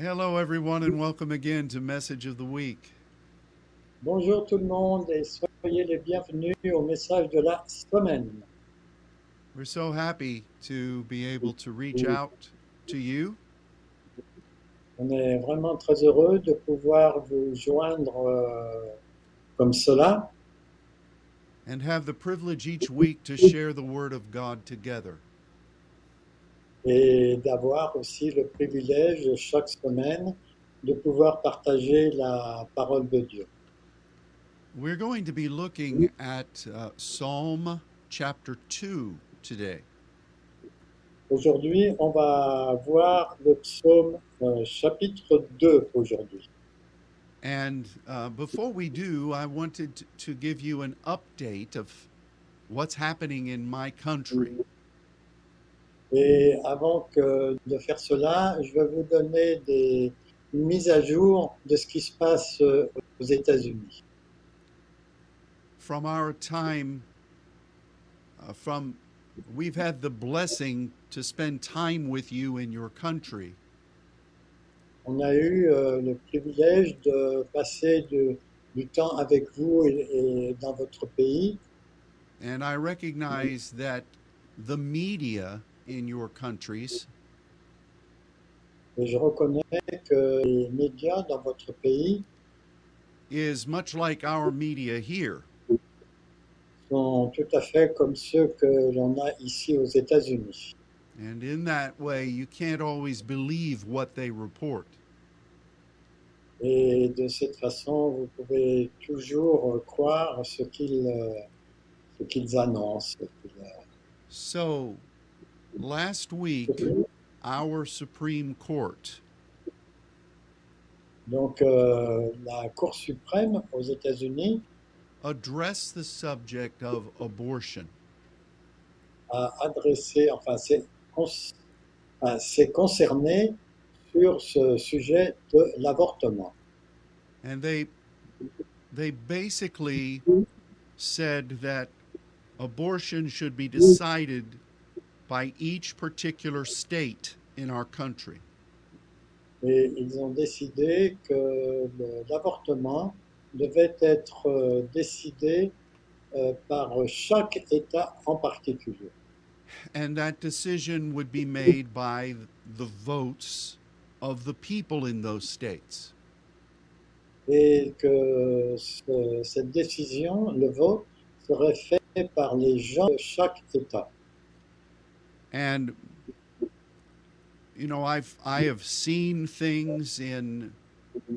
Hello, everyone, and welcome again to Message of the Week. Bonjour tout le monde et soyez les bienvenus au message de la semaine. We're so happy to be able to reach out to you On est vraiment très heureux de pouvoir vous joindre euh, comme cela and have the privilege each week to share the Word of God together. Et d'avoir aussi le privilège chaque semaine de pouvoir partager la parole de Dieu. We're going to be looking at uh, Psalm chapter 2 today. Aujourd'hui, on va voir le psaume euh, chapitre 2 aujourd'hui. And uh, before we do, I wanted to give you an update of what's happening in my country. Et avant que de faire cela, je vais vous donner des mises à jour de ce qui se passe euh, aux États-Unis. From our time, uh, from we've had the blessing to spend time with you in your country. On a eu euh, le privilège de passer de- du temps avec vous et, et dans votre pays. And I recognize that the media in your countries? Et je reconnais que les médias dans votre pays is much like our media here. sont tout à fait comme ceux que l'on a ici aux États-Unis. And in that way, you can't always believe what they report. Et de cette façon, vous pouvez toujours croire ce qu'ils ce qu'ils annoncent. ce qu'ils, So, last week, our Supreme Court Donc, euh, la Cour suprême aux États-Unis addressed the subject of abortion. a adressé, enfin, c'est c'est concerné sur ce sujet de l'avortement. And they they basically said that abortion should be decided by each particular state in our country. Et ils ont décidé que l'avortement devait être euh, décidé euh, par chaque État en particulier. And that decision would be made by the votes of the people in those states. Et que ce- cette décision, le vote, serait fait par les gens de chaque État. And you know, I've I have seen things in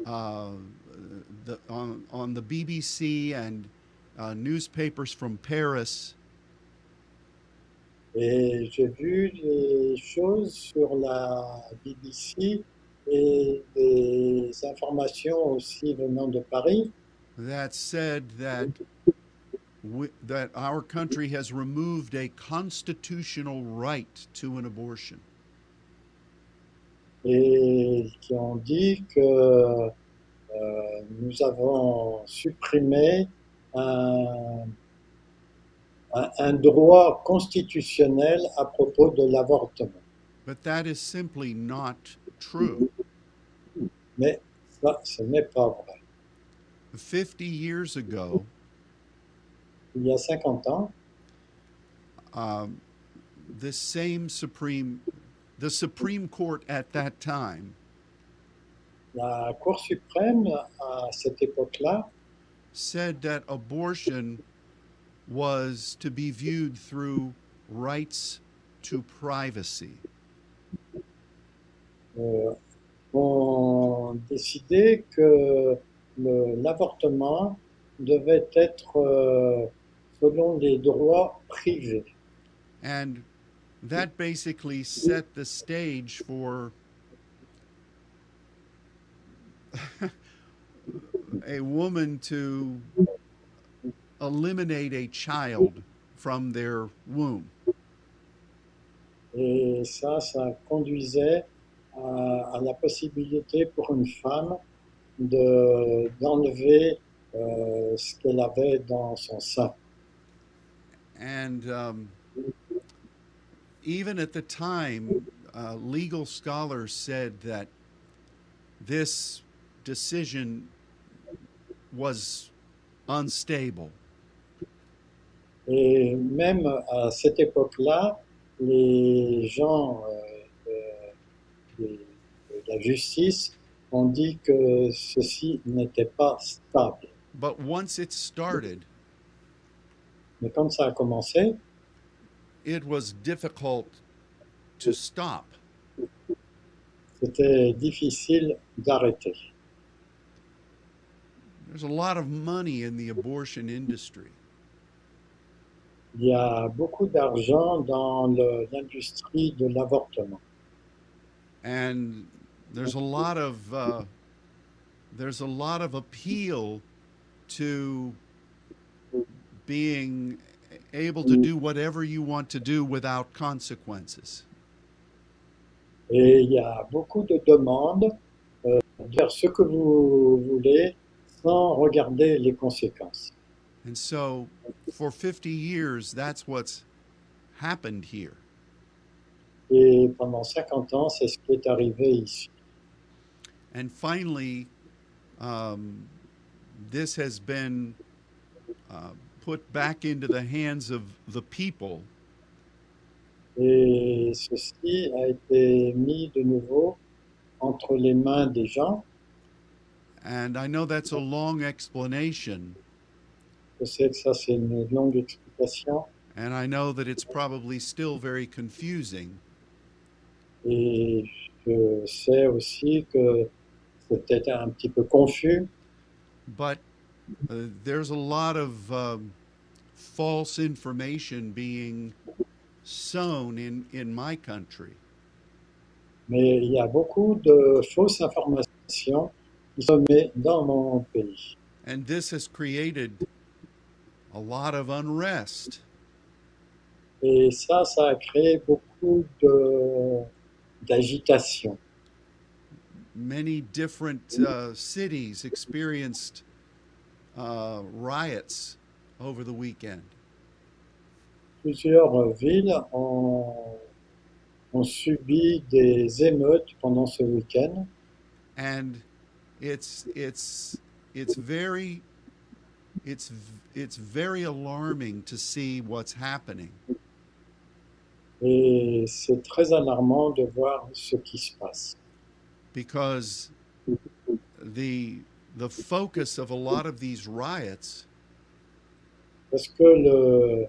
uh, the on on the BBC and uh, newspapers from Paris. Et j'ai vu des choses sur la BBC et des informations aussi venant de Paris. That said that we, that our country has removed a constitutional right to an abortion. et qui ont dit que euh, nous avons supprimé un, un- un droit constitutionnel à propos de l'avortement. But that is simply not true. Mais ça, ce n'est pas vrai. 50 years ago, Il y a 50 ans, um, this same Supreme, the Supreme Court at that time la Cour suprême, à cette époque-là, said that abortion was to be viewed through rights to privacy. euh, ont décidé que l'avortement devait être euh, selon les droits privés. And that basically set the stage for a woman to eliminate a child from their womb. Et ça, ça conduisait à, à la possibilité pour une femme de- d'enlever euh, ce qu'elle avait dans son sein. And um, even at the time, uh, legal scholars said that this decision was unstable. Et même à cette époque-là, les gens euh, de, de- de la justice ont dit que ceci n'était pas stable. But once it started, Mais quand ça a commencé, it was difficult to stop. c'était difficile d'arrêter. There's a lot of money in the abortion industry. Il y a beaucoup d'argent dans l'industrie de l'avortement. and there's a lot of uh, there's a lot of appeal to being able to do whatever you want to do without consequences. Et il y a beaucoup de demandes euh, ce que vous voulez sans regarder les conséquences. And so for 50 years that's what's happened here. Et pendant 50 ans, c'est ce qui est arrivé ici. And finally um, this has been uh, put back into the hands of the people Et ceci a été mis de nouveau entre les mains des gens. and I know that's a long explanation Je sais que ça, c'est une longue explication. And I know that it's probably still very confusing, Et je sais aussi que c'était un petit peu confus. but uh, there's a lot of um, false information being sown in, in my country. Mais il y a beaucoup de fausses informations qui sont dans mon pays. And this has created a lot of unrest. Et ça, ça a créé beaucoup de- d'agitation. Many different uh, cities experienced uh, riots over the weekend. Plusieurs villes ont, ont subi des émeutes pendant ce week-end. and it's it's it's very it's it's very alarming to see what's happening Et c'est très alarmant de voir ce qui se passe. because the the focus of a lot of these riots. Parce que le,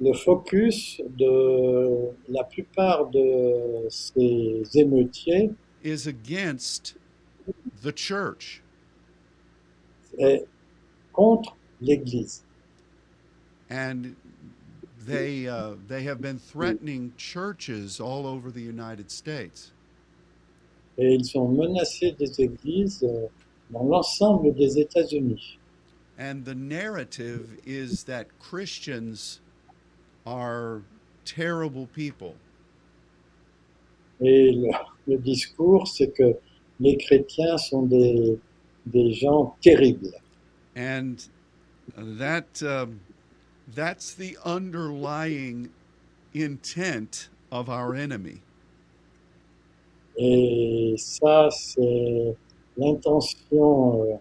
le focus de la plupart de ces émeutiers is against the church. est contre l'Église. and they uh, they have been threatening churches all over the United States Et ils ont menacé des églises euh, dans l'ensemble des États-Unis. And the narrative is that Christians are terrible people. Et le, le discours, c'est que les chrétiens sont des, des gens terribles. And that um, that's the underlying intent of our enemy. Et ça, c'est l'intention euh,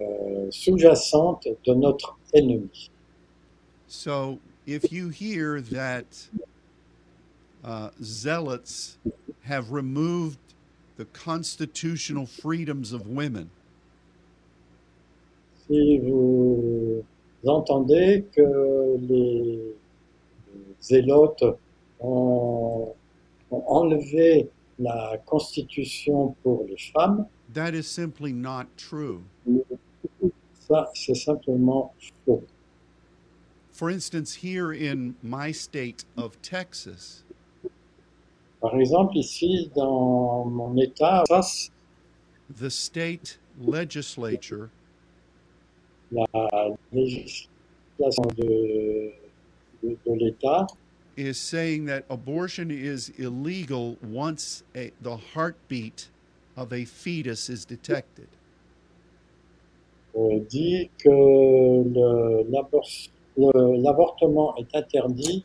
euh, sous-jacente de notre ennemi. So if you hear that uh, zealots have removed the constitutional freedoms of women, Si vous entendez que les zélotes ont, ont enlevé la constitution pour les femmes, that is simply not true. ça, c'est simplement faux. For instance, here in my state of Texas, Par exemple, ici, dans mon État, Texas, the state legislature la législation de, de, de l'État is saying that abortion is illegal once a, the heartbeat of a fetus is detected. euh, dit que l'avortement est interdit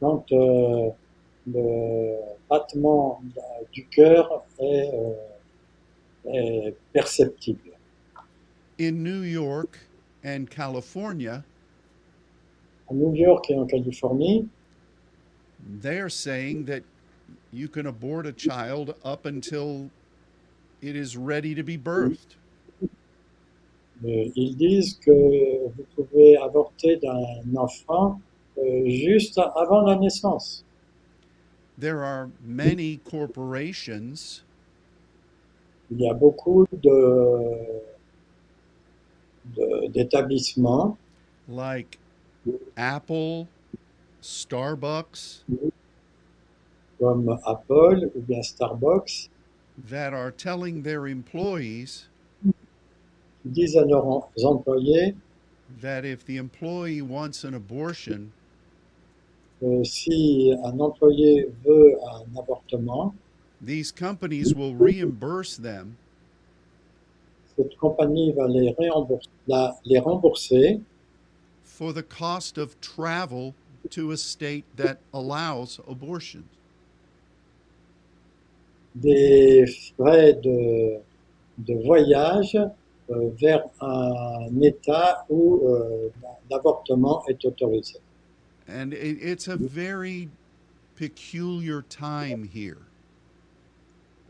quand euh, le battement du cœur est, euh, est perceptible. In New York and California, À New York et en Californie, they're saying that you can abort a child up until it is ready to be birthed. euh, ils disent que vous pouvez avorter d'un enfant euh, juste avant la naissance. There are many corporations Il y a beaucoup de- d'établissements like Apple, Starbucks? Comme Apple ou bien Starbucks. That are telling their employees qui disent à leurs employés that if the employee wants an abortion, que si un employé veut un avortement, these companies will reimburse them. cette compagnie va les rembourser, la- les rembourser for the cost of travel to a state that allows abortion. des frais de, de voyage euh, vers un État où euh, l'avortement est autorisé. And it, it's a very peculiar time here.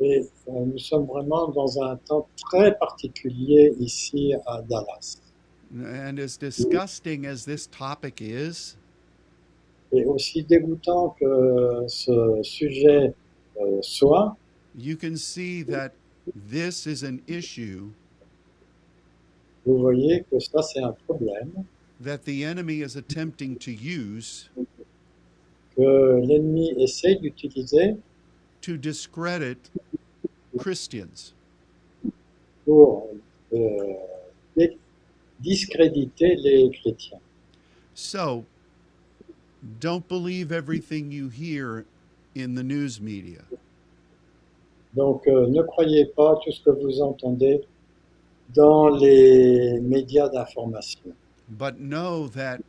Et euh, nous sommes vraiment dans un temps très particulier ici à Dallas. And as disgusting as this topic is, Et aussi dégoûtant que ce sujet euh, soit, you can see that this is an issue vous voyez que ça c'est un problème that the enemy is attempting to use que l'ennemi essaie d'utiliser to discredit Christians. pour euh, discréditer les chrétiens. So, don't believe everything you hear in the news media. Donc euh, ne croyez pas tout ce que vous entendez dans les médias d'information. but know that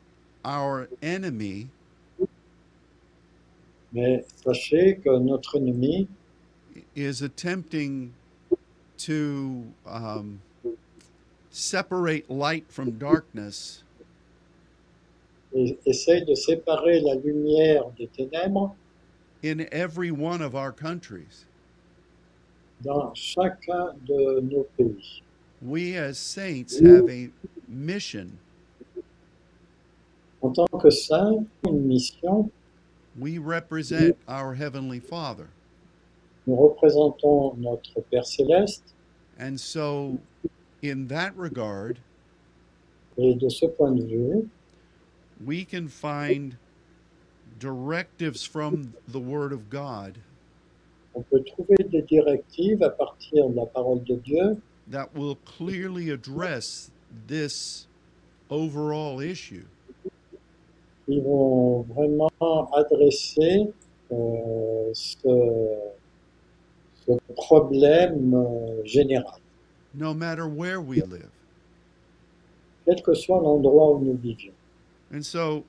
our enemy Mais sachez que notre ennemi is attempting to um, separate light from darkness essaye de séparer la lumière des ténèbres in every one of our countries. dans chacun de nos pays. We as saints have a mission. En tant que saints, une mission, We represent our Heavenly Father. nous représentons notre Père céleste And so, in that regard, et de ce point de vue, we can find directives from the Word of God on peut trouver des directives à partir de la parole de Dieu that will clearly address this overall issue. qui vont vraiment adresser euh, ce, ce problème euh, général, no matter where we live. quel que soit l'endroit où nous vivions. And so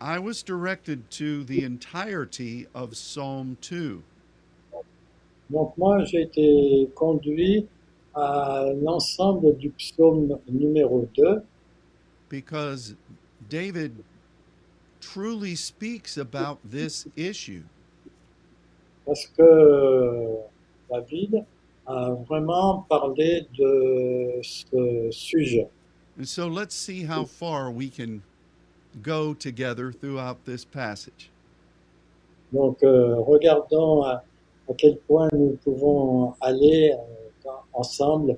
I was directed to the entirety of Psalm 2. Donc moi, j'ai été conduit à l'ensemble du psaume numéro 2 because David truly speaks about this issue. parce que David a vraiment parlé de ce sujet. And so let's see how far we can go together throughout this passage. Donc euh, regardons à, à quel point nous pouvons aller euh, ensemble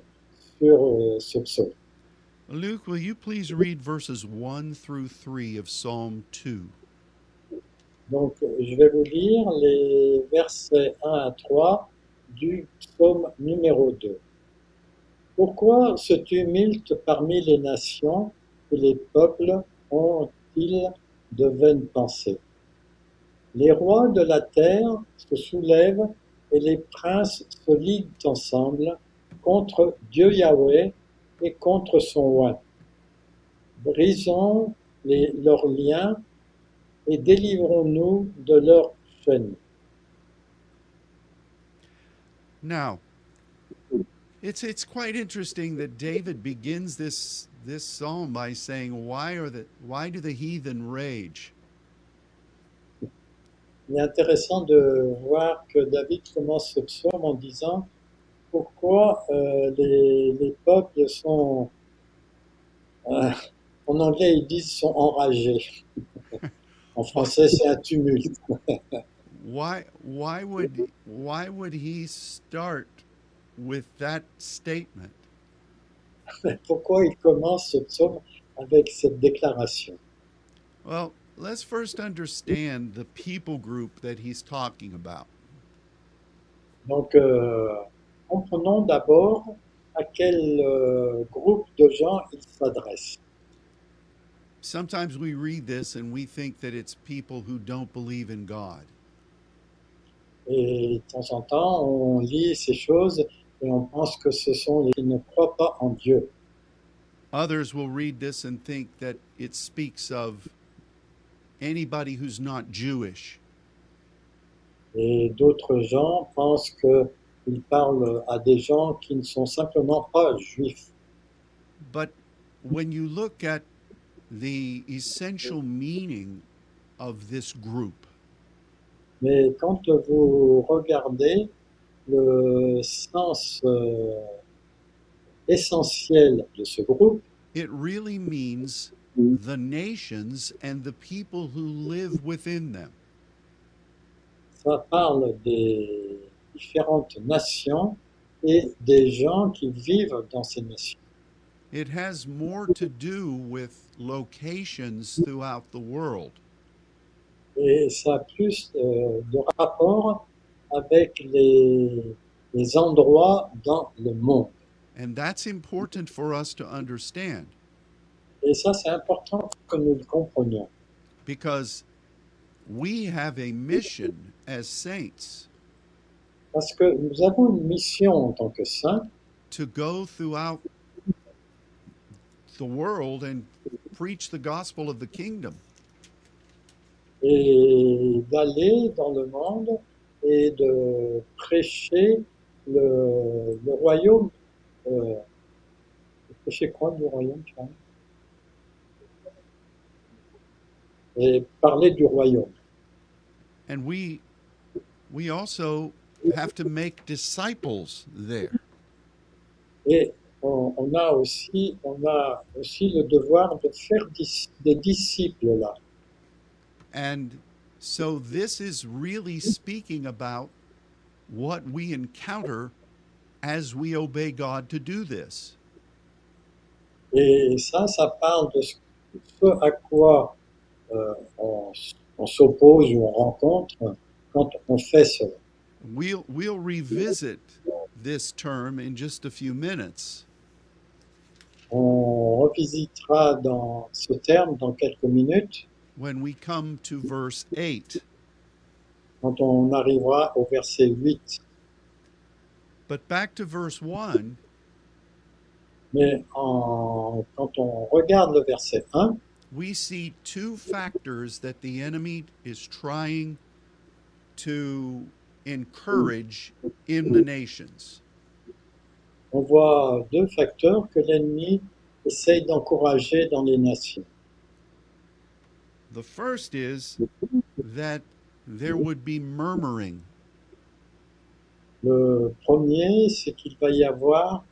sur euh, ce psaume. Luke, will you please read verses 1 through 3 of Psalm 2? Donc, je vais vous lire les versets 1 à 3 du psaume numéro 2. Pourquoi ce tumulte parmi les nations et les peuples ont-ils de vaines pensées? Les rois de la terre se soulèvent et les princes se liguent ensemble contre Dieu Yahweh et contre son oint. Brisons leurs liens et délivrons-nous de leurs chaînes. Now, It's it's quite interesting that David begins this this psalm by saying, "Why are the why do the heathen rage?" Il est intéressant de voir que David commence ce psaume en disant pourquoi euh, les, les peuples sont, euh, en anglais ils disent sont enragés. en français c'est un tumulte. Why why would why would he start with that statement? pourquoi il commence ce psaume avec cette déclaration? Well, let's first understand the people group that he's talking about. Donc, euh, comprenons d'abord à quel euh, groupe de gens il s'adresse. Sometimes we read this and we think that it's people who don't believe in God. Et de temps en temps, on lit ces choses et on pense que ce sont les qui ne croient pas en Dieu. Others will read this and think that it speaks of anybody who's not Jewish. Et d'autres gens pensent qu'il parle à des gens qui ne sont simplement pas juifs. But when you look at the essential meaning of this group, Mais quand vous regardez le sens euh, essentiel de ce groupe, it really means the nations and the people who live within them. ça parle des différentes nations et des gens qui vivent dans ces nations. It has more to do with locations throughout the world. Et ça a plus euh, de rapport avec les, les endroits dans le monde. And that's important for us to understand Et ça, c'est important que nous le comprenions. because we have a mission as saints Parce que nous avons une mission en tant que saints to go throughout the world and preach the gospel of the kingdom. et d'aller dans le monde et de prêcher le, le royaume. Euh, prêcher quoi du royaume, tu vois? Et parler du royaume. And we we also have to make disciples there. Et on, on a aussi, on a aussi le devoir de faire dis- des disciples là. And so this is really speaking about what we encounter as we obey God to do this. Et ça, ça parle de ce, ce à quoi euh, on, on s'oppose ou on rencontre quand on fait cela. We'll we'll revisit this term in just a few minutes. On revisitera dans ce terme dans quelques minutes when we come to verse 8. quand on arrivera au verset 8. But back to verse 1, Mais en- quand on regarde le verset 1, we see two factors that the enemy is trying to encourage in the nations. on voit deux facteurs que l'ennemi essaye d'encourager dans les nations. The first is that there would be murmuring. Le premier, c'est qu'il va y avoir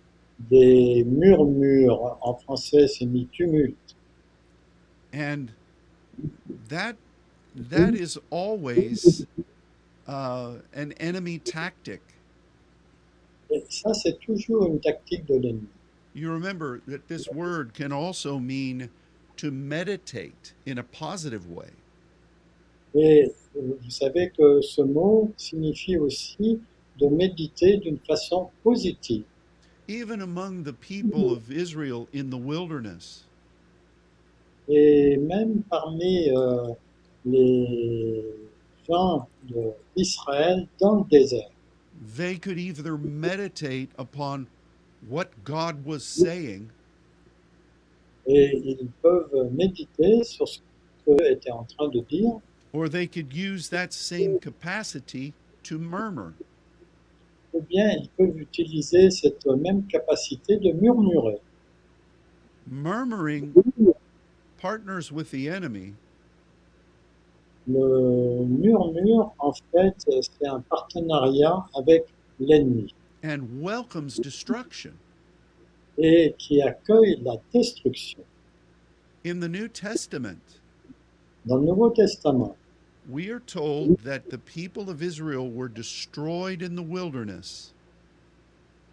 des murmures. En français, c'est mis tumulte. And that that is always uh, an enemy tactic. Et ça, c'est toujours une tactique de l'ennemi. You remember that this word can also mean to meditate in a positive way. Et vous savez que ce mot signifie aussi de méditer d'une façon positive. Even among the people of Israel in the wilderness, Et même parmi euh, les gens d'Israël dans le désert, they could either meditate upon what God was saying et ils peuvent méditer sur ce que était en train de dire, or they could use that same capacity to murmur. ou bien ils peuvent utiliser cette même capacité de murmurer. Murmuring partners with the enemy Le murmure, en fait, c'est un partenariat avec l'ennemi and welcomes destruction. Et qui accueille la destruction. In the New Testament, Dans le Nouveau Testament, we are told that the people of Israel were destroyed in the wilderness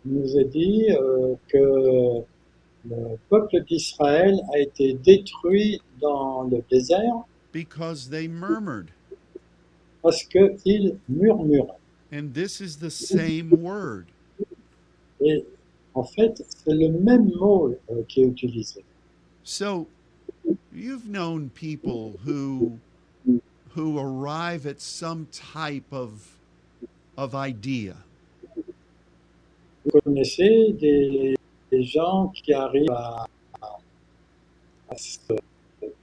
il nous est dit euh, que le peuple d'Israël a été détruit dans le désert because they murmured. parce qu'il murmurait. And this is the same word. Et en fait, c'est le même mot euh, qui est utilisé. So you've known people who who arrive at some type of of idea. Vous connaissez des, des gens qui arrivent à, à- à ce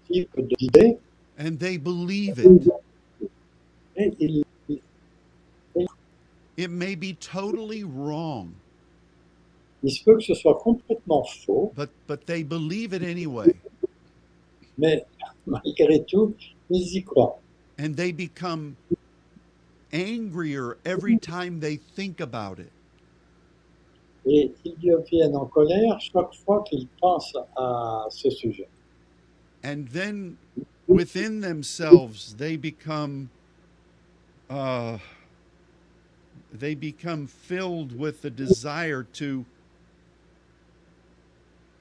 type d'idée and they believe it. et ils, It may be totally wrong, il se peut que ce soit complètement faux, but but they believe it anyway. mais malgré tout, ils y croient. And they become angrier every time they think about it. Et ils deviennent en colère chaque fois qu'ils pensent à ce sujet. And then within themselves they become uh, they become filled with the desire to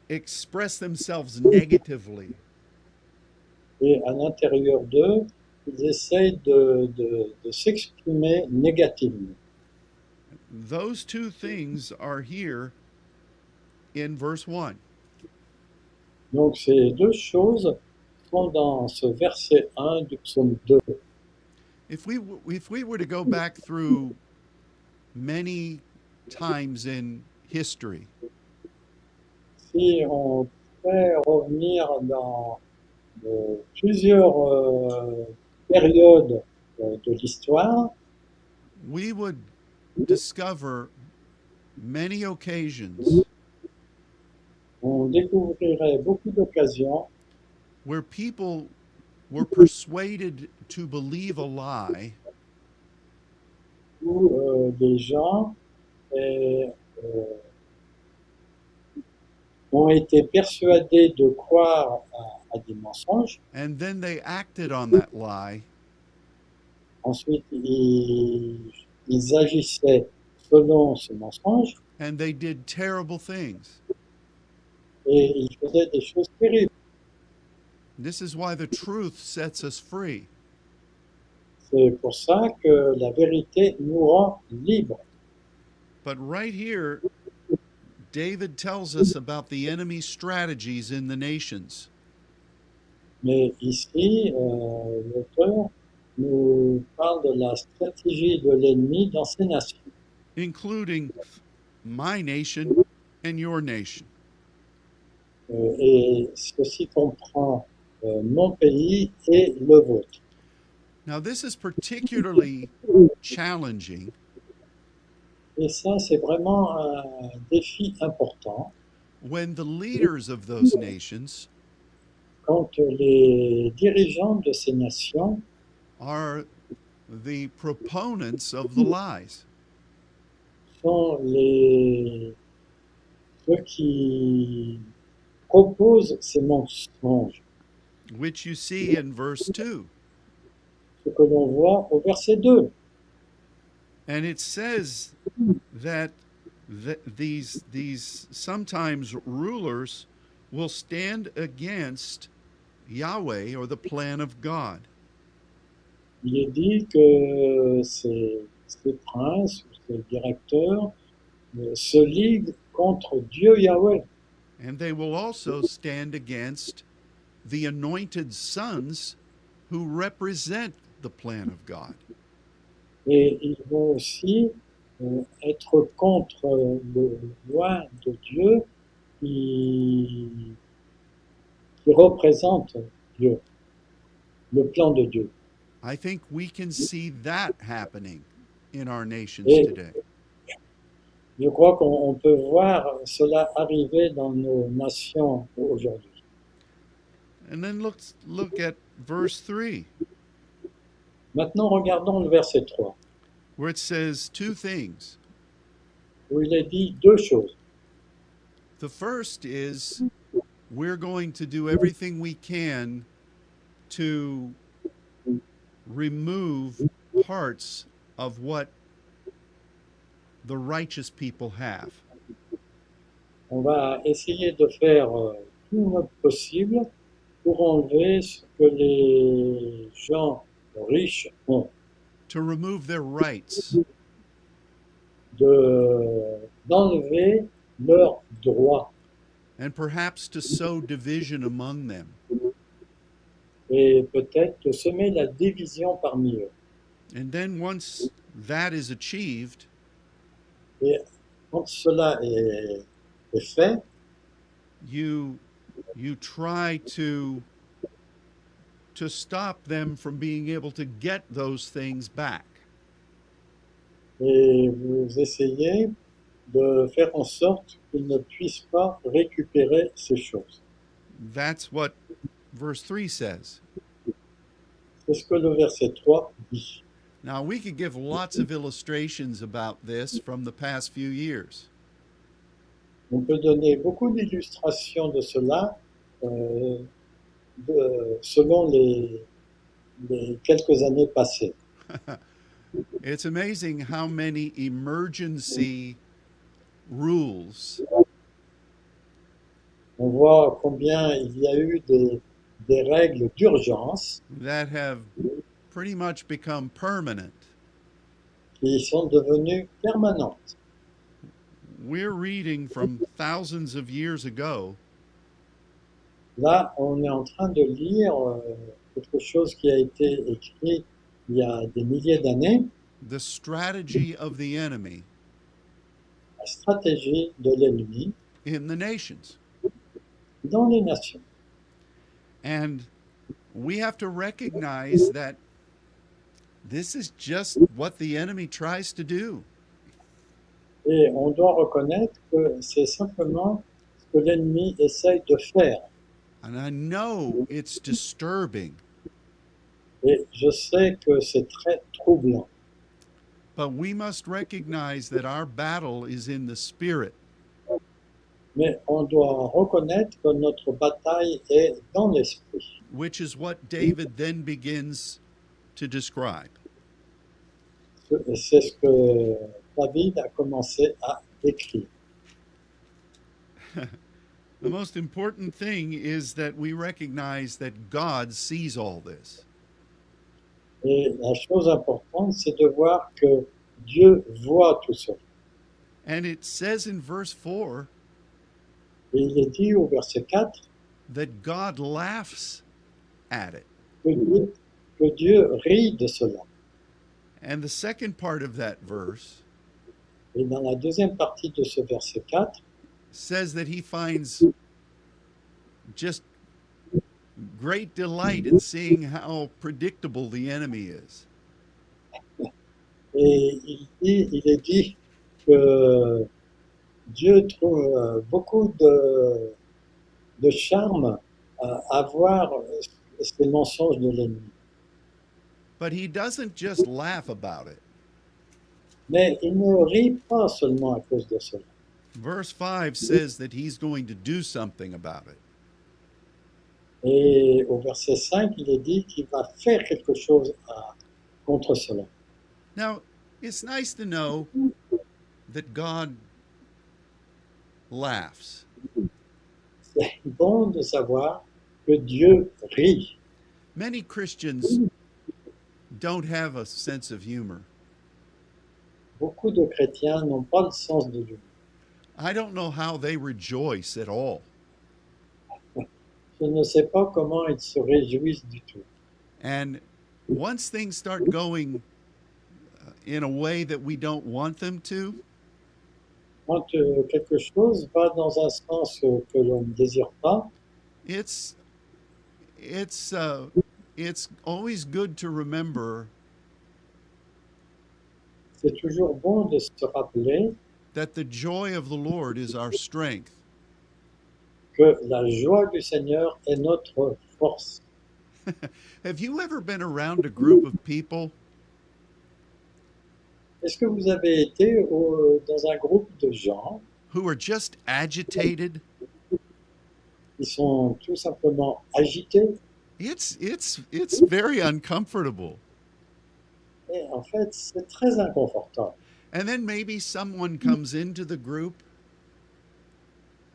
express themselves negatively. Et à l'intérieur d'eux, ils essayent de, de- de s'exprimer négativement. Those two things are here in verse 1. Donc ces deux choses sont dans ce verset 1 du psaume 2. If we if we were to go back through many times in history, Si on fait revenir dans plusieurs euh, périodes euh, de l'histoire, we would discover many occasions on découvrirait beaucoup d'occasions where people were persuaded to believe a lie où euh, des gens euh, ont été persuadés de croire à, à des mensonges. and then they acted on that lie Ensuite, ils, ils agissaient selon ce mensonge and they did terrible things. et ils faisaient des choses terribles. This is why the truth sets us free. C'est pour ça que la vérité nous rend libres. But right here, David tells us about the enemy's strategies in the nations. Mais ici, euh, l'auteur nous parle de la stratégie de l'ennemi dans ces nations, including my nation and your nation. Euh, et ceci comprend euh, mon pays et le vôtre. Now, this is particularly challenging Et ça, c'est vraiment un défi important when the leaders of those nations quand les dirigeants de ces nations are the proponents of the lies. sont les ceux qui proposent ces mensonges, which you see in verse 2. ce que l'on voit au verset 2. And it says that th- these, these sometimes rulers will stand against Yahweh or the plan of God. Il est dit que ces, ces princes ou ces directeurs euh, se liguent contre Dieu Yahweh. And they will also stand against the anointed sons who represent the plan of God. Et ils vont aussi euh, être contre le loi de Dieu qui, qui représente Dieu, le plan de Dieu. I think we can see that happening in our nations Yeah. today. Je crois qu'on on peut voir cela arriver dans nos nations aujourd'hui. And then look, look at verse 3, Maintenant, regardons le verset 3, where it says two things. où il est dit deux choses. The first is we're going to do everything we can to remove parts of what the righteous people have. On va essayer de faire euh, tout notre possible pour enlever ce que les gens riches ont, to remove their rights, de- d'enlever leurs droits. and perhaps to sow division among them. et peut-être semer la division parmi eux. And then once that is achieved, Et quand cela est, est fait, you you try to to stop them from being able to get those things back. et vous essayez de faire en sorte qu'ils ne puissent pas récupérer ces choses. That's what verse 3 says. C'est ce que le verset 3 dit. Now, we could give lots of illustrations about this from the past few years. On peut donner beaucoup d'illustrations de cela euh, de- selon les, les quelques années passées. It's amazing how many emergency rules On voit combien il y a eu des, des règles d'urgence that have pretty much become permanent. qui sont devenues permanentes. We're reading from thousands of years ago Là, on est en train de lire euh, quelque chose qui a été écrit il y a des milliers d'années, the strategy of the enemy la stratégie de l'ennemi in the nations. dans les nations. And we have to recognize that this is just what the enemy tries to do. Et on doit reconnaître que c'est simplement ce que l'ennemi essaye de faire. And I know it's disturbing, Et je sais que c'est très troublant. but we must recognize that our battle is in the spirit. Mais on doit reconnaître que notre bataille est dans l'esprit. which is what David then begins to describe. C'est ce que David a commencé à décrire. The most important thing is that we recognize that God sees all this. Et la chose importante, c'est de voir que Dieu voit tout cela. And it says in verse 4 Et il est dit au verset 4 that God laughs at it. que Dieu, que Dieu rit de cela. And the second part of that verse Et dans la deuxième partie de ce verset 4, says that he finds just great delight in seeing how predictable the enemy is. et il, dit, il est dit que Dieu trouve beaucoup de, de charme à, à voir ces mensonges de l'ennemi. But he doesn't just laugh about it. Mais il ne rit pas seulement à cause de cela. Verse 5 says that he's going to do something about it. Et au verset 5, il est dit qu'il va faire quelque chose à- contre cela. Now, it's nice to know that God laughs, C'est bon de savoir que Dieu rit. many Christians don't have a sense of humor. Beaucoup de chrétiens n'ont pas le sens de l'humour. I don't know how they rejoice at all. Je ne sais pas comment ils se réjouissent du tout. And once things start going uh, in a way that we don't want them to, Quand euh, quelque chose va dans un sens euh, que l'on ne désire pas, it's it's uh, it's always good to remember c'est toujours bon de se rappeler that the joy of the Lord is our strength. que la joie du Seigneur est notre force. Have you ever been around a group of people Est-ce que vous avez été au- dans un groupe de gens who are just agitated? qui sont tout simplement agités It's it's it's very uncomfortable. et en fait c'est très inconfortable. And then maybe someone mm. comes into the group.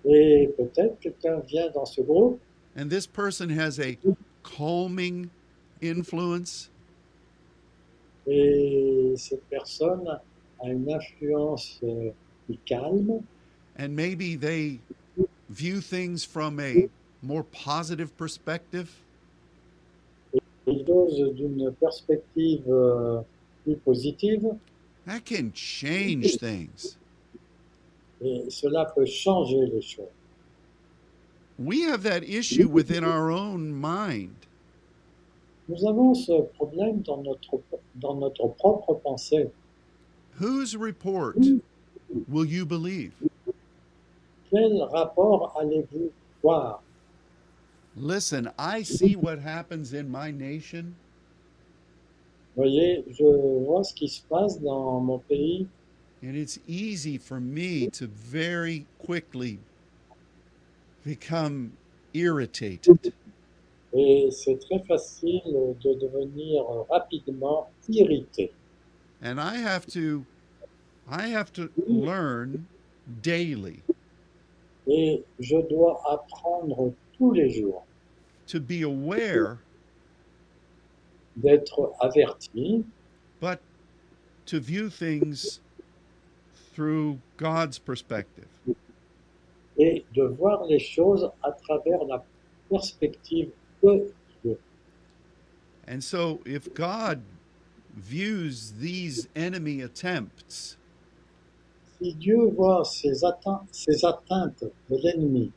Et peut-être quelqu'un vient dans ce groupe. And this person has a mm. calming influence. Et cette personne a une influence euh, qui calme. And maybe they view things from a mm. more positive perspective. chose d'une perspective euh, plus positive That can change things. et cela peut changer les choses. We have that issue within our own mind. Nous avons ce problème dans notre, dans notre propre pensée. Whose report will you believe? Quel rapport allez-vous voir Listen, I see what happens in my nation, Voyez, je vois ce qui se passe dans mon pays and it's easy for me to very quickly become irritated. et c'est très facile de devenir rapidement irrité. And I have to I have to learn daily Et je dois apprendre tous les jours to be aware, d'être averti, but to view things through God's perspective. et de voir les choses à travers la perspective de Dieu. And so if God views these enemy attempts Si Dieu voit ces atteintes, ces atteintes de l'ennemi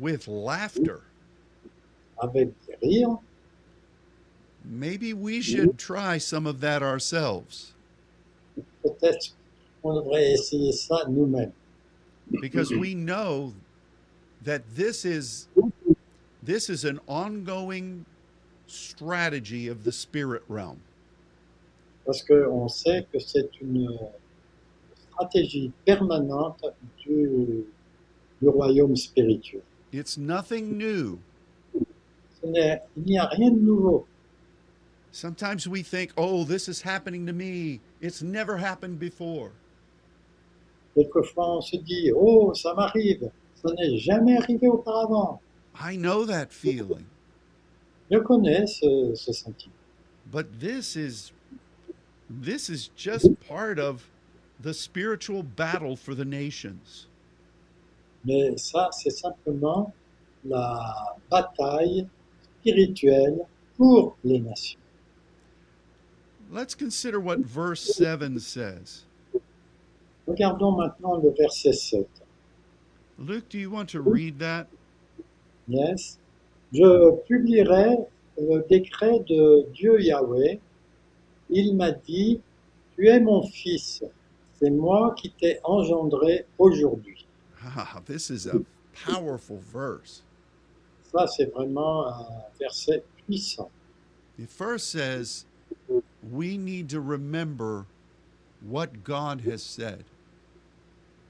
with laughter, avec des rires, maybe we should try some of that ourselves peut-être on devrait essayer ça nous-mêmes. because we know that this is this is an ongoing strategy of the spirit realm. Parce qu'on sait que c'est une euh, stratégie permanente du, du royaume spirituel. It's nothing new. Ce il n'y a rien de nouveau. Sometimes we think, "Oh, this is happening to me. It's never happened before." Quelquefois, on se dit, oh, ça m'arrive. Ça n'est jamais arrivé auparavant. I know that feeling. Je connais ce, ce sentiment. But this is this is just part of the spiritual battle for the nations. Mais ça, c'est simplement la bataille spirituelle pour les nations. Let's consider what verse 7 says. Regardons maintenant le verset 7. Luke, do you want to read that? Yes. Je publierai le décret de Dieu Yahweh. Il m'a dit, tu es mon fils, c'est moi qui t'ai engendré aujourd'hui. Ah, this is a powerful verse. Ça, c'est vraiment un verset puissant. It first says we need to remember what God has said.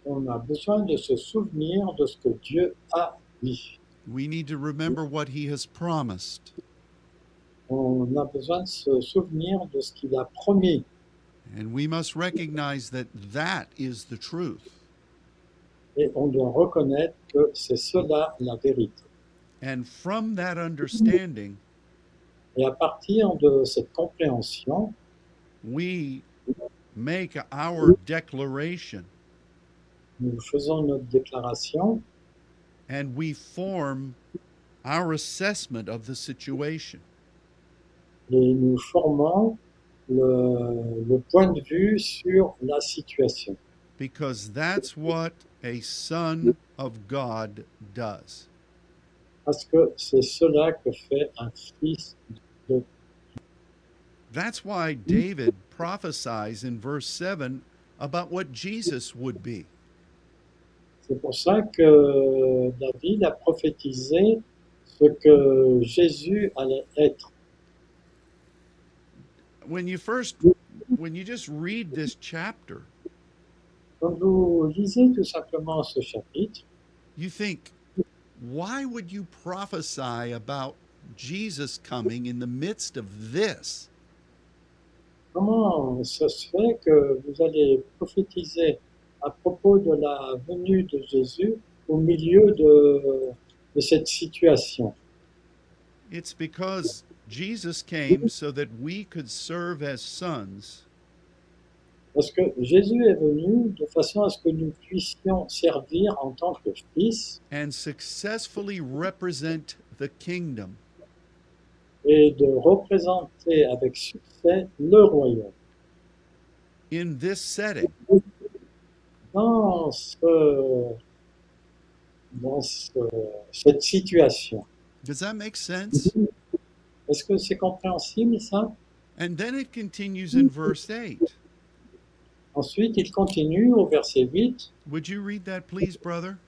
On a besoin de se souvenir de ce que Dieu a dit. We need to remember what he has promised. On a besoin de se souvenir de ce qu'il a promis. And we must recognize that that is the truth. Et on doit reconnaître que c'est cela la vérité. And from that understanding, Et à partir de cette compréhension, we make our declaration nous faisons notre déclaration and we form our assessment of the situation. et nous formons le, le point de vue sur la situation. Because that's what a son of God does. Parce que c'est cela que fait un fils de That's why David prophesies in verse 7 about what Jesus would be. C'est pour ça que David a prophétisé ce que Jésus allait être. When you first when you just read this chapter, Quand vous lisez tout simplement ce chapitre, you think, why would you prophesy about Jesus coming in the midst of this? comment ça se fait que vous allez prophétiser à propos de la venue de Jésus au milieu de, de cette situation It's because Jesus came so that we could serve as sons Parce que Jésus est venu de façon à ce que nous puissions servir en tant que fils and successfully represent the kingdom. et de représenter avec succès le royaume. In this setting, Dans, ce- dans ce- cette situation, does that make sense? est-ce que c'est compréhensible ça? And then it continues in verse 8. Ensuite, il continue au verset 8. Would you read that, please, brother?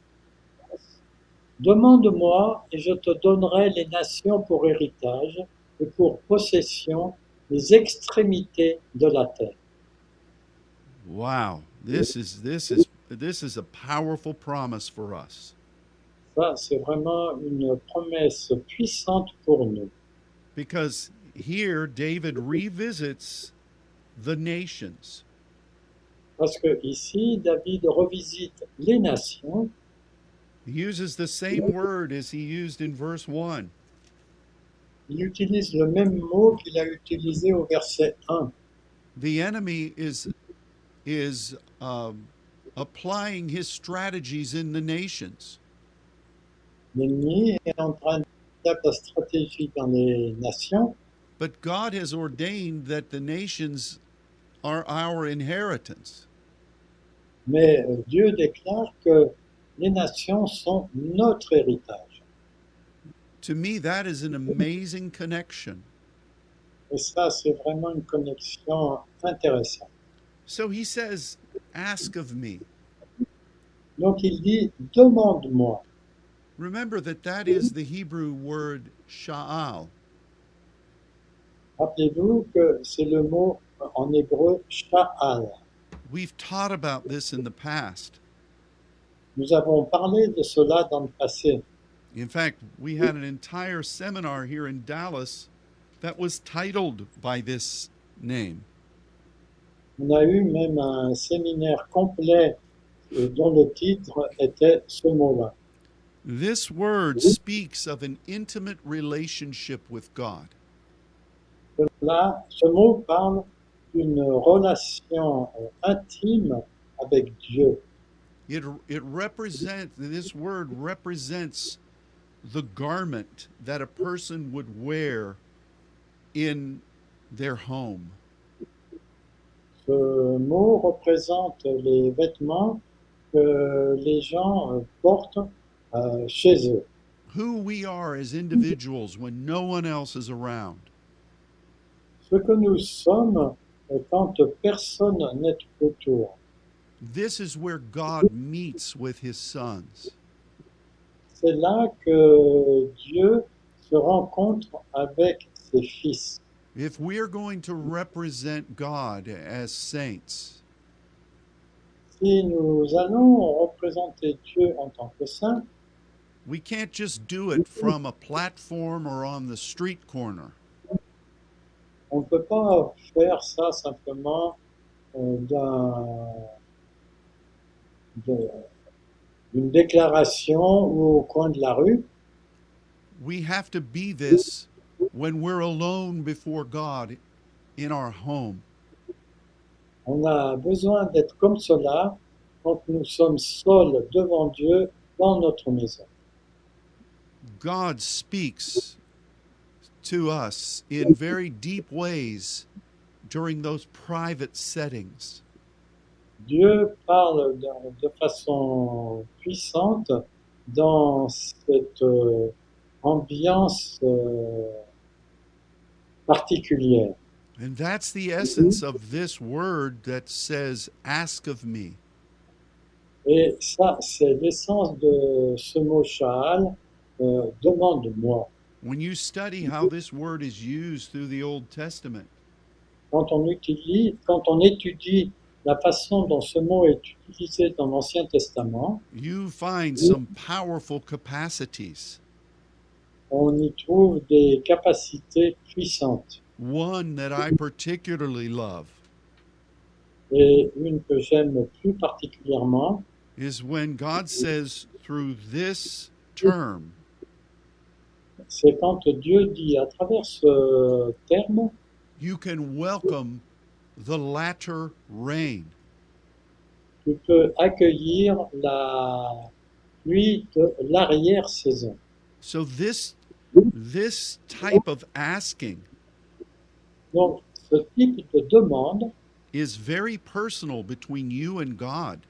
Demande-moi et je te donnerai les nations pour héritage et pour possession les extrémités de la terre. Wow, this is this is this is a powerful promise for us Ça, c'est vraiment une promesse puissante pour nous. because here David revisits the nations. Parce que ici, David revisite les nations. He uses the same word as he used in verse 1. Il utilise le même mot qu'il a utilisé au verset 1. The enemy is is um, applying his strategies in the nations. L'ennemi est en train d'adapter la stratégie dans les nations, But God has ordained that the nations are our inheritance. mais euh, Dieu déclare que les nations sont notre héritage. To me, that is an amazing connection. Et ça, c'est vraiment une connexion intéressante. So he says, Ask of me. Donc il dit, demande-moi. Remember that that is the Hebrew word sha'al. Rappelez-vous que c'est le mot en hébreu sha'al. We've taught about this in the past. Nous avons parlé de cela dans le passé. In fact, we had an entire seminar here in Dallas that was titled by this name. On a eu même un séminaire complet euh, dont le titre était ce mot-là. This word speaks of an intimate relationship with God. Là, ce mot parle d'une relation euh, intime avec Dieu. It, it represents, this word represents the garment that a person would wear in their home. Ce mot représente les vêtements que les gens portent euh, chez eux. Who we are as individuals when no one else is around. Ce que nous sommes euh, quand personne n'est autour. This is where God meets with his sons. C'est là que Dieu se rencontre avec ses fils. If we're going to represent God as saints, Si nous allons représenter Dieu en tant que saint, we can't just do it from a platform or on the street corner. On ne peut pas faire ça simplement euh, d'une déclaration ou au coin de la rue. We have to be this when we're alone before God in our home. On a besoin d'être comme cela quand nous sommes seuls devant Dieu dans notre maison. God speaks to us in very deep ways during those private settings. Dieu parle de, façon puissante dans cette euh, ambiance euh, particulière. And that's the essence of this word that says, Ask of me. Et ça, c'est l'essence de ce mot Sha'al, euh, demande-moi. When you study how this word is used through the Old Testament, Quand on, utilise, quand on étudie la façon dont ce mot est utilisé dans l'Ancien Testament, you find some powerful capacities. on y trouve des capacités puissantes. One that I particularly love Et une que j'aime plus particulièrement, is when God says through this term, c'est quand Dieu dit à travers ce terme, you can welcome the latter rain. tu peux accueillir la pluie de l'arrière-saison. So this this type of asking Donc, ce type de demande, is very personal between you and God.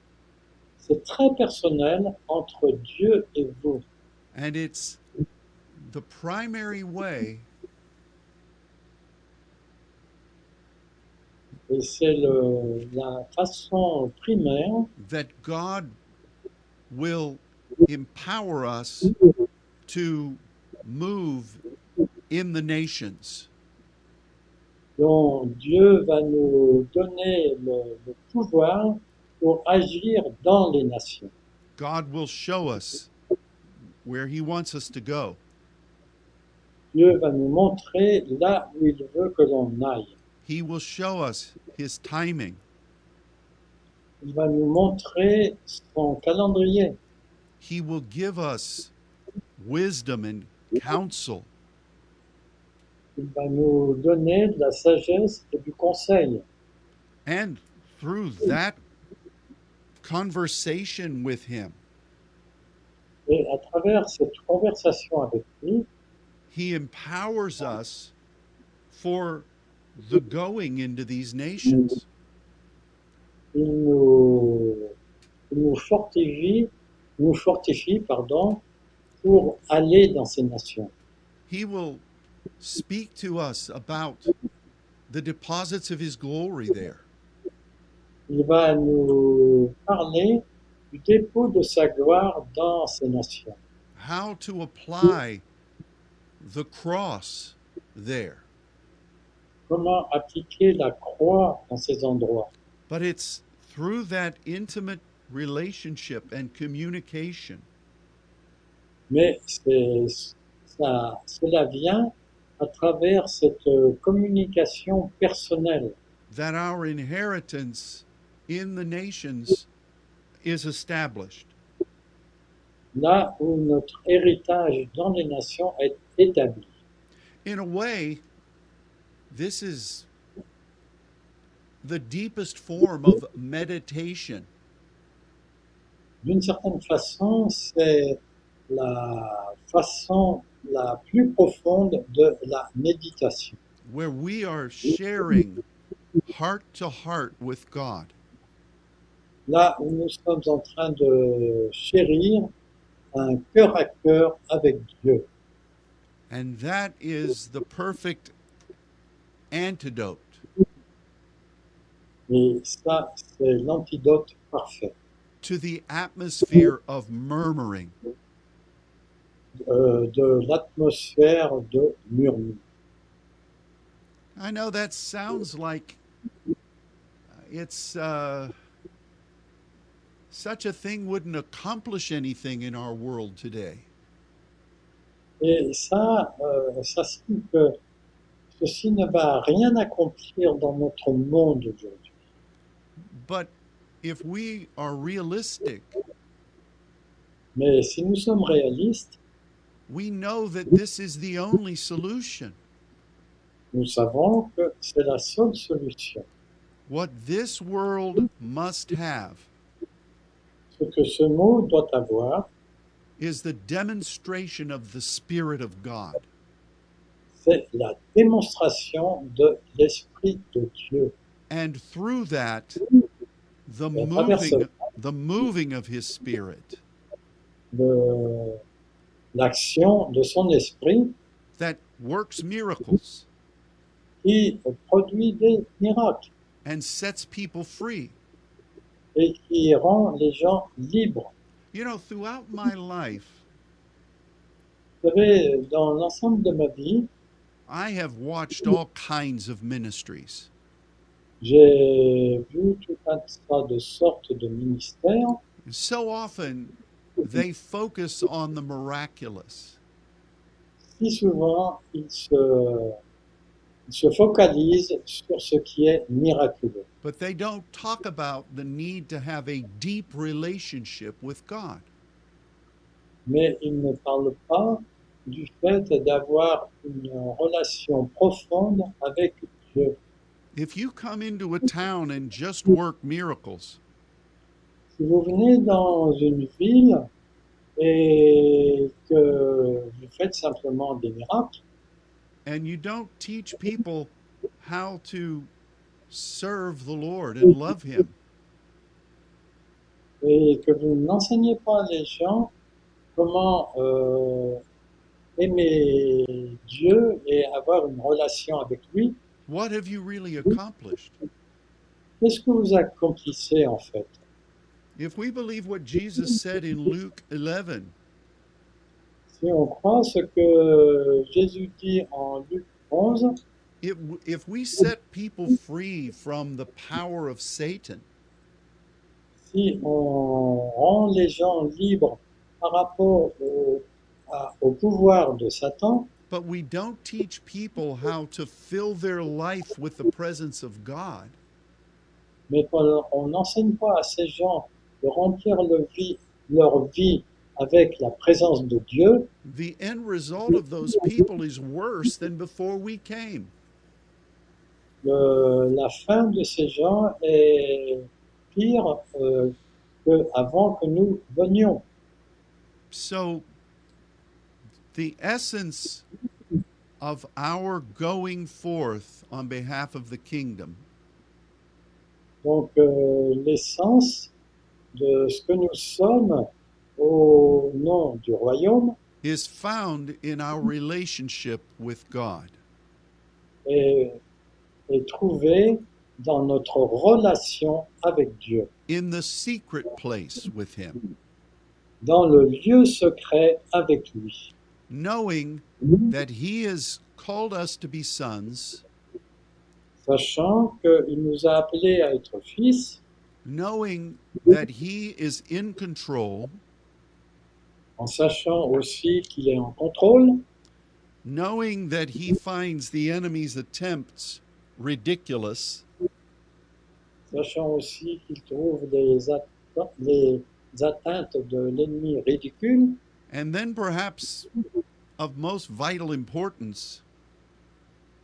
c'est très personnel entre Dieu et vous. And it's the primary way Et c'est la façon primaire that God will empower us to move in the nations. dont Dieu va nous donner le, le pouvoir pour agir dans les nations. God will show us where He wants us to go. Dieu va nous montrer là où il veut que l'on aille. He will show us His timing. Il va nous montrer son calendrier. He will give us wisdom and counsel. Il va nous donner de la sagesse et du conseil. And through that conversation with Him, Et à travers cette conversation avec lui, He empowers us for the going into these nations. il nous, il nous fortifie, nous fortifie pardon, pour aller dans ces nations. He will speak to us about the deposits of His glory there. Il va nous parler du dépôt de sa gloire dans ces nations. how to apply the cross there. Comment appliquer la croix dans ces endroits? But it's through that intimate relationship and communication Mais ça, cela vient à travers cette communication personnelle that our inheritance in the nations is established. là où notre héritage dans les nations est établi. In a way, this is the deepest form of meditation. D'une certaine façon, c'est la façon la plus profonde de la méditation, where we are sharing heart to heart with God. là où nous sommes en train de chérir un cœur à cœur avec Dieu. And that is the perfect antidote Et ça, c'est l'antidote parfait to the atmosphere of murmuring. euh, de l'atmosphère de murmure. I know that sounds like it's uh, such a thing wouldn't accomplish anything in our world today. Et ça, euh, ça signifie que ceci ne va rien accomplir dans notre monde aujourd'hui. But if we are realistic, Mais si nous sommes réalistes, we know that this is the only solution. nous savons que c'est la seule solution. What this world must have Ce que ce mot doit avoir, is the demonstration of the Spirit of God. c'est la démonstration de l'Esprit de Dieu. And through that, the moving, the moving of His Spirit l'action de son esprit that works miracles. qui produit des miracles and sets people free. et qui rend les gens libres. You know, throughout my life, Vous savez, dans l'ensemble de ma vie, I have watched all kinds of ministries. j'ai vu tout un tas de sortes de ministères. So often, they focus on the miraculous. Si souvent, ils se, ils se focalisent sur ce qui est miraculeux. But they don't talk about the need to have a deep relationship with God. mais il ne parle pas du fait d'avoir une relation profonde avec Dieu. If you come into a town and just work miracles, Si vous venez dans une ville et que vous faites simplement des miracles and you don't teach people how to serve the Lord and love Him, et que vous n'enseignez pas les gens comment euh, aimer Dieu et avoir une relation avec lui, what have you really accomplished? qu'est-ce que vous accomplissez en fait? If we believe what Jesus said in Luke 11, Si on croit ce que Jésus dit en Luc 11, it, if we set people free from the power of Satan, si on rend les gens libres par rapport au, à- au pouvoir de Satan, but we don't teach people how to fill their life with the presence of God, mais qu'on n'enseigne pas à ces gens de remplir vie- leur vie avec la présence de Dieu, the end result of those people is worse than before we came. le- la fin de ces gens est pire euh, qu'avant que nous venions. So, the essence of our going forth on behalf of the kingdom Donc euh, l'essence de ce que nous sommes au nom du royaume is found in our relationship with God. est, est trouvée dans notre relation avec Dieu, in the secret place with him, dans le lieu secret avec lui, knowing that he has called us to be sons, sachant qu'il nous a appelés à être fils, knowing that he is in control, en sachant aussi qu'il est en contrôle, knowing that he finds the enemy's attempts ridiculous, sachant aussi qu'il trouve les, atte- les atteintes de l'ennemi ridicules, and then perhaps of most vital importance,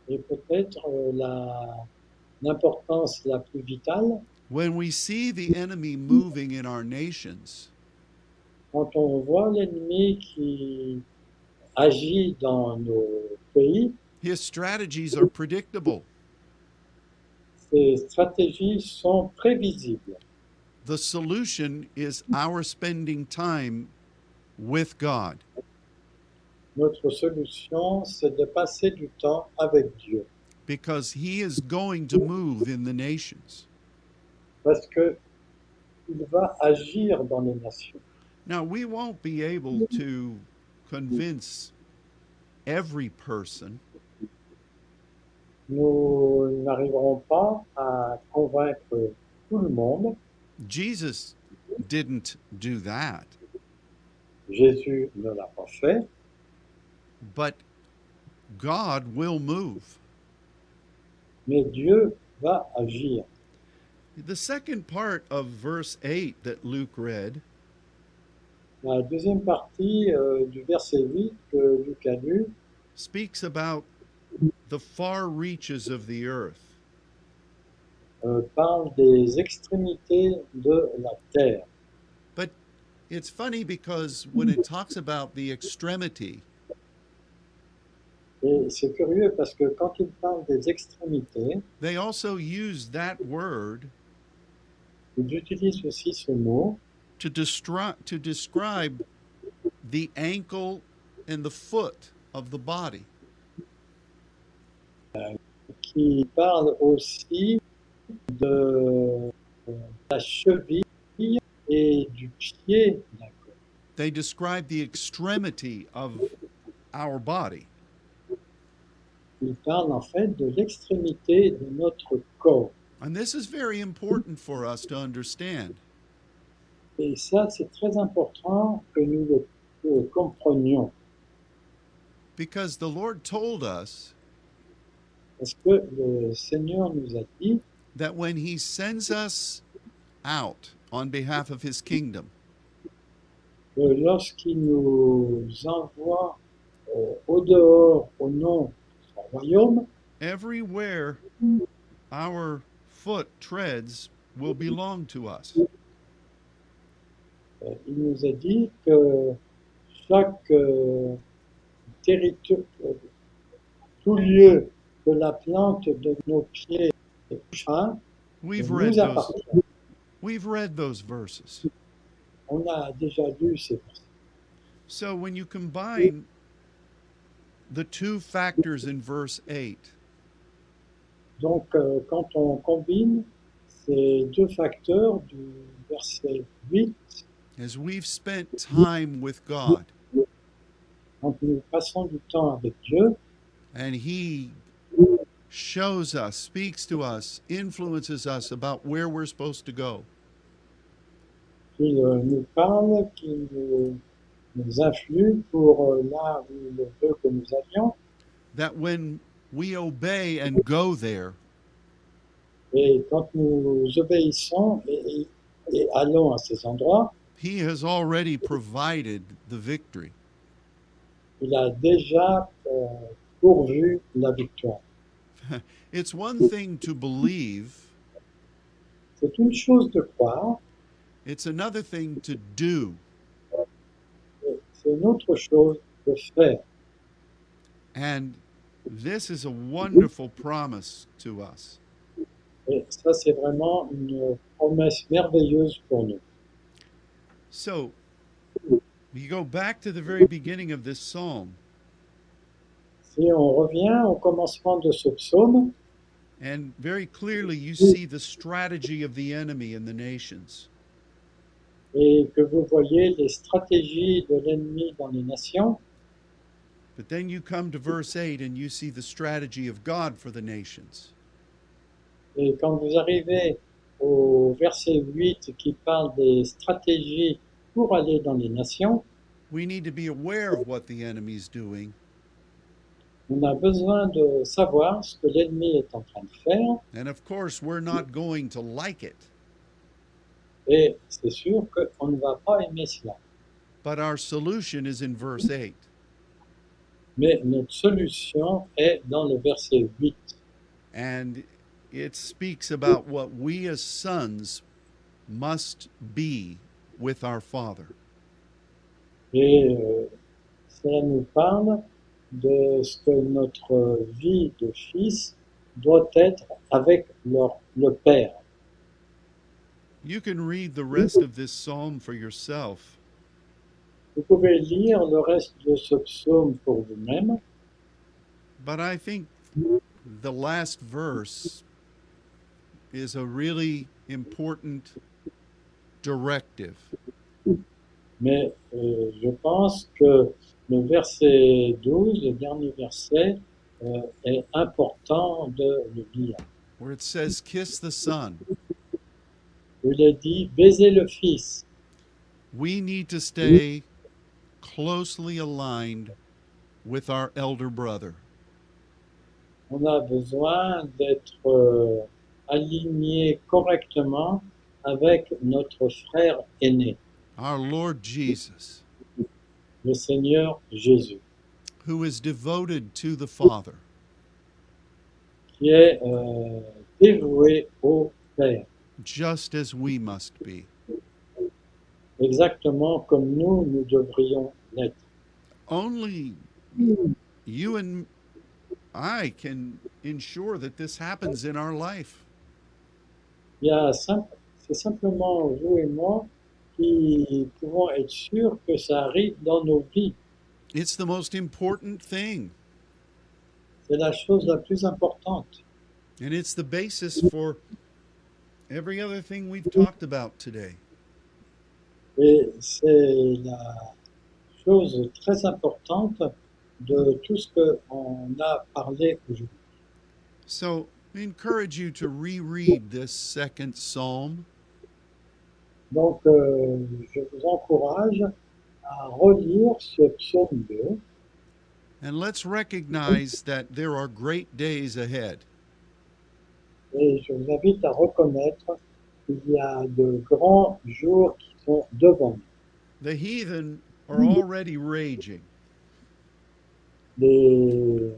et peut-être euh, la- l'importance la plus vitale, when we see the enemy moving in our nations, quand on voit l'ennemi qui agit dans nos pays, his strategies are predictable. ces stratégies sont prévisibles. The solution is our spending time with God. Notre solution, c'est de passer du temps avec Dieu, because he is going to move in the nations. parce que il va agir dans les nations. Now, we won't be able to convince every person, Nous n'arriverons pas à convaincre tout le monde. Jesus didn't do that, Jésus ne l'a pas fait, but God will move. mais Dieu va agir. The second part of verse 8 that Luke read La deuxième partie euh, du verset 8 que Luc a lu speaks about the far reaches of the earth. euh, parle des extrémités de la terre. But it's funny because when it talks about the extremity, Et c'est curieux parce que quand il parle des extrémités, they also use that word il utilise aussi ce mot to, destri- to describe the ankle and the foot of the body. qui parle aussi de la cheville et du pied. They describe the extremity of our body. Il parle en fait de l'extrémité de notre corps. And this is very important for us to understand Et ça, c'est très important que nous le, le comprenions. because the Lord told us Parce que le Seigneur nous a dit that when He sends us out on behalf of His kingdom, que lorsqu'il nous envoie euh, au dehors au nom de son royaume, everywhere our foot treads will belong to us. Euh, il nous a dit que chaque euh, territoire, tout lieu que la plante de nos pieds touchera, We've read nous those, we've read those verses. On a déjà lu ces versets. So when you combine the two factors in verse 8, Donc, euh, quand on combine ces deux facteurs du verset 8, as we've spent time with God quand nous passons du temps avec Dieu, and He shows us, speaks to us, influences us about where we're supposed to go, qu'il euh, nous parle, qu'il nous, nous influe pour euh, là où il veut que nous allions. that when we obey and go there, Et quand nous obéissons et, et- et allons à ces endroits, He has already provided the victory. il a déjà euh, pourvu la victoire. It's one thing to believe, C'est une chose de croire, it's another thing to do. c'est une autre chose de faire. And this is a wonderful promise to us. Et ça, c'est vraiment une promesse merveilleuse pour nous. So, you go back to the very beginning of this psalm, Si on revient au commencement de ce psaume, and very clearly you see the strategy of the enemy in the nations. et que vous voyez les stratégies de l'ennemi dans les nations, But then you come to verse 8 and you see the strategy of God for the nations. et quand vous arrivez au verset 8 qui parle des stratégies pour aller dans les nations, We need to be aware of what the doing, on a besoin de savoir ce que l'ennemi est en train de faire, and of course, we're not going to like it. et c'est sûr qu'on ne va pas aimer cela. But our solution is in verse 8. Mais notre solution est dans le verset 8. And it speaks about what we as sons must be with our Father. Et euh, cela nous parle de ce que notre vie de fils doit être avec leur, le Père. You can read the rest of this psalm for yourself, Vous pouvez lire le reste de ce psaume pour vous-même, but I think the last verse is a really important directive. mais euh, je pense que le verset 12, le dernier verset, euh, est important de le lire. where it says, Kiss the Son. il est dit Baisez le Fils. We need to stay closely aligned with our elder brother. On a besoin d'être euh, aligné correctement avec notre frère aîné, our Lord Jesus, le Seigneur Jésus, who is devoted to the Father. qui est euh, dévoué au Père, just as we must be. exactement comme nous, nous devrions l'être. Only you and I can ensure that this happens in our life. Il y a c'est simplement vous et moi qui pouvons être sûrs que ça arrive dans nos vies. It's the most important thing. c'est la chose la plus importante. And it's the basis for every other thing we've talked about today. Et c'est la chose très importante de tout ce qu'on a parlé aujourd'hui. So I encourage you to reread this second psalm Donc, euh, je vous encourage à relire ce psaume 2 and let's recognize that there are great days ahead. et je vous invite à reconnaître qu'il y a de grands jours qui sont devant nous. The heathen are already raging. Les,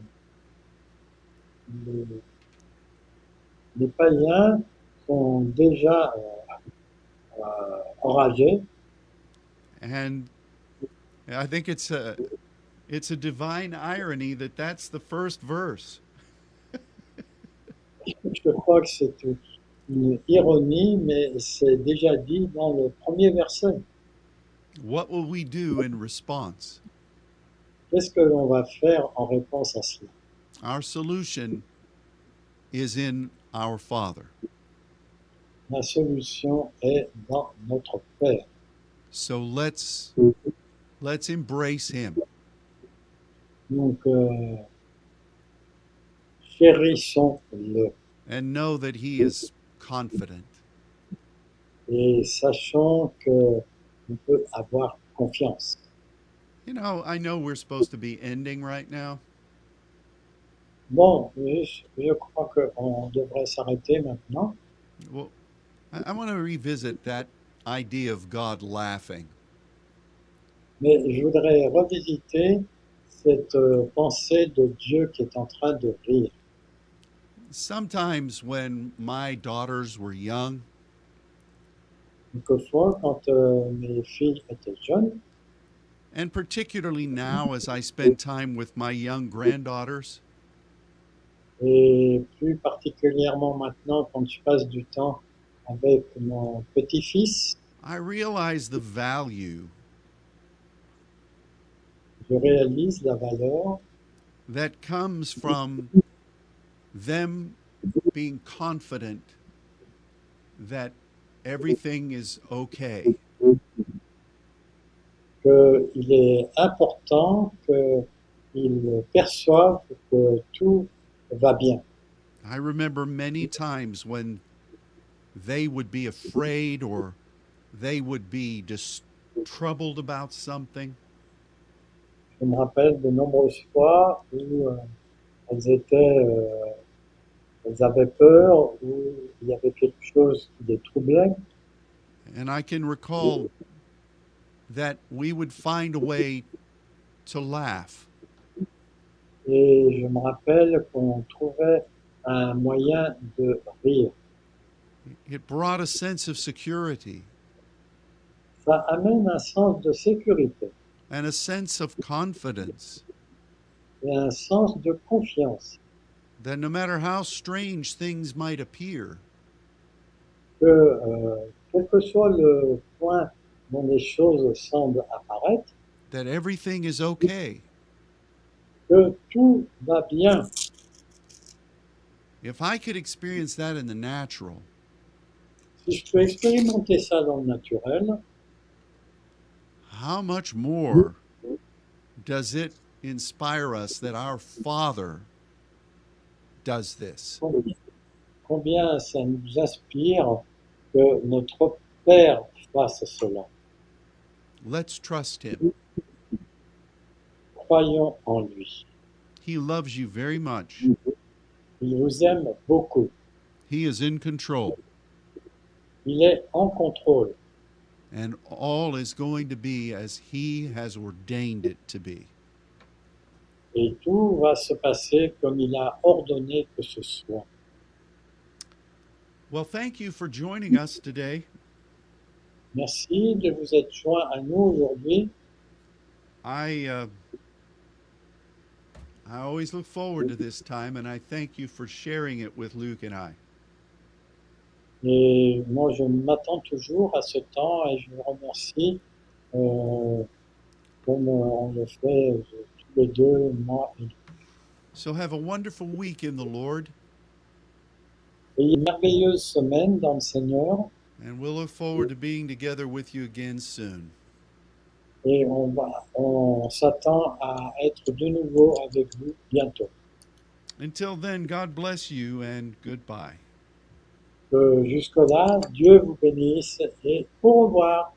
les, les païens sont déjà euh, enragés And I think it's a it's a divine irony that that's the first verse. Je crois que c'est une ironie, mais c'est déjà dit dans le premier verset. What will we do in response? Qu'est-ce que l'on va faire en réponse à cela? Our solution is in our Father. La solution est dans notre Père. So let's let's embrace him. Donc, euh, chérissons-le and know that he is confident. et sachons que on peut avoir confiance. You know, I know we're supposed to be ending right now, Bon, je, je crois qu'on devrait s'arrêter maintenant. Well, I, I want to revisit that idea of God laughing. Mais je voudrais revisiter cette euh, pensée de Dieu qui est en train de rire. Sometimes when my daughters were young, Quelquefois, quand euh, mes filles étaient jeunes, and particularly now as I spend time with my young granddaughters, et plus particulièrement maintenant quand je passe du temps avec mon petit-fils, I realize the value je réalise la valeur that comes from them being confident that everything is okay. qu'il est important qu'ils perçoivent que tout va bien. I remember many times when they would be afraid or they would be just troubled about something. Je me rappelle de nombreuses fois où euh, elles étaient, euh, elles avaient peur, où il y avait quelque chose qui les troublait. And I can recall that we would find a way to laugh. Et je me rappelle qu'on trouvait un moyen de rire. It brought a sense of security Ça amène un sens de sécurité and a sense of confidence et un sens de confiance that no matter how strange things might appear, que, euh, quel que soit le point dont les choses semblent apparaître, that everything is okay. Que tout va bien. If I could experience that in the natural, Si je peux expérimenter ça dans le naturel, how much more does it inspire us that our Father does this? combien ça nous inspire que notre Père fasse cela. Let's trust Him. Croyons en lui. He loves you very much. Il vous aime beaucoup. He is in control, Il est en contrôle. and all is going to be as He has ordained it to be. Et tout va se passer comme il a ordonné que ce soit. Well, thank you for joining us today. Merci de vous être joint à nous aujourd'hui. I uh, I always look forward to this time, and I thank you for sharing it with Luke and I. Et moi, je m'attends toujours à ce temps et je vous remercie euh, comme euh, on le fait euh, tous les deux, moi et lui. So have a wonderful week in the Lord, Ayez une merveilleuse semaine dans le Seigneur and we'll look forward to being together with you again soon. Et on, va, on s'attend à être de nouveau avec vous bientôt. Until then, God bless you and goodbye. Que Jusque-là, Dieu vous bénisse et au revoir.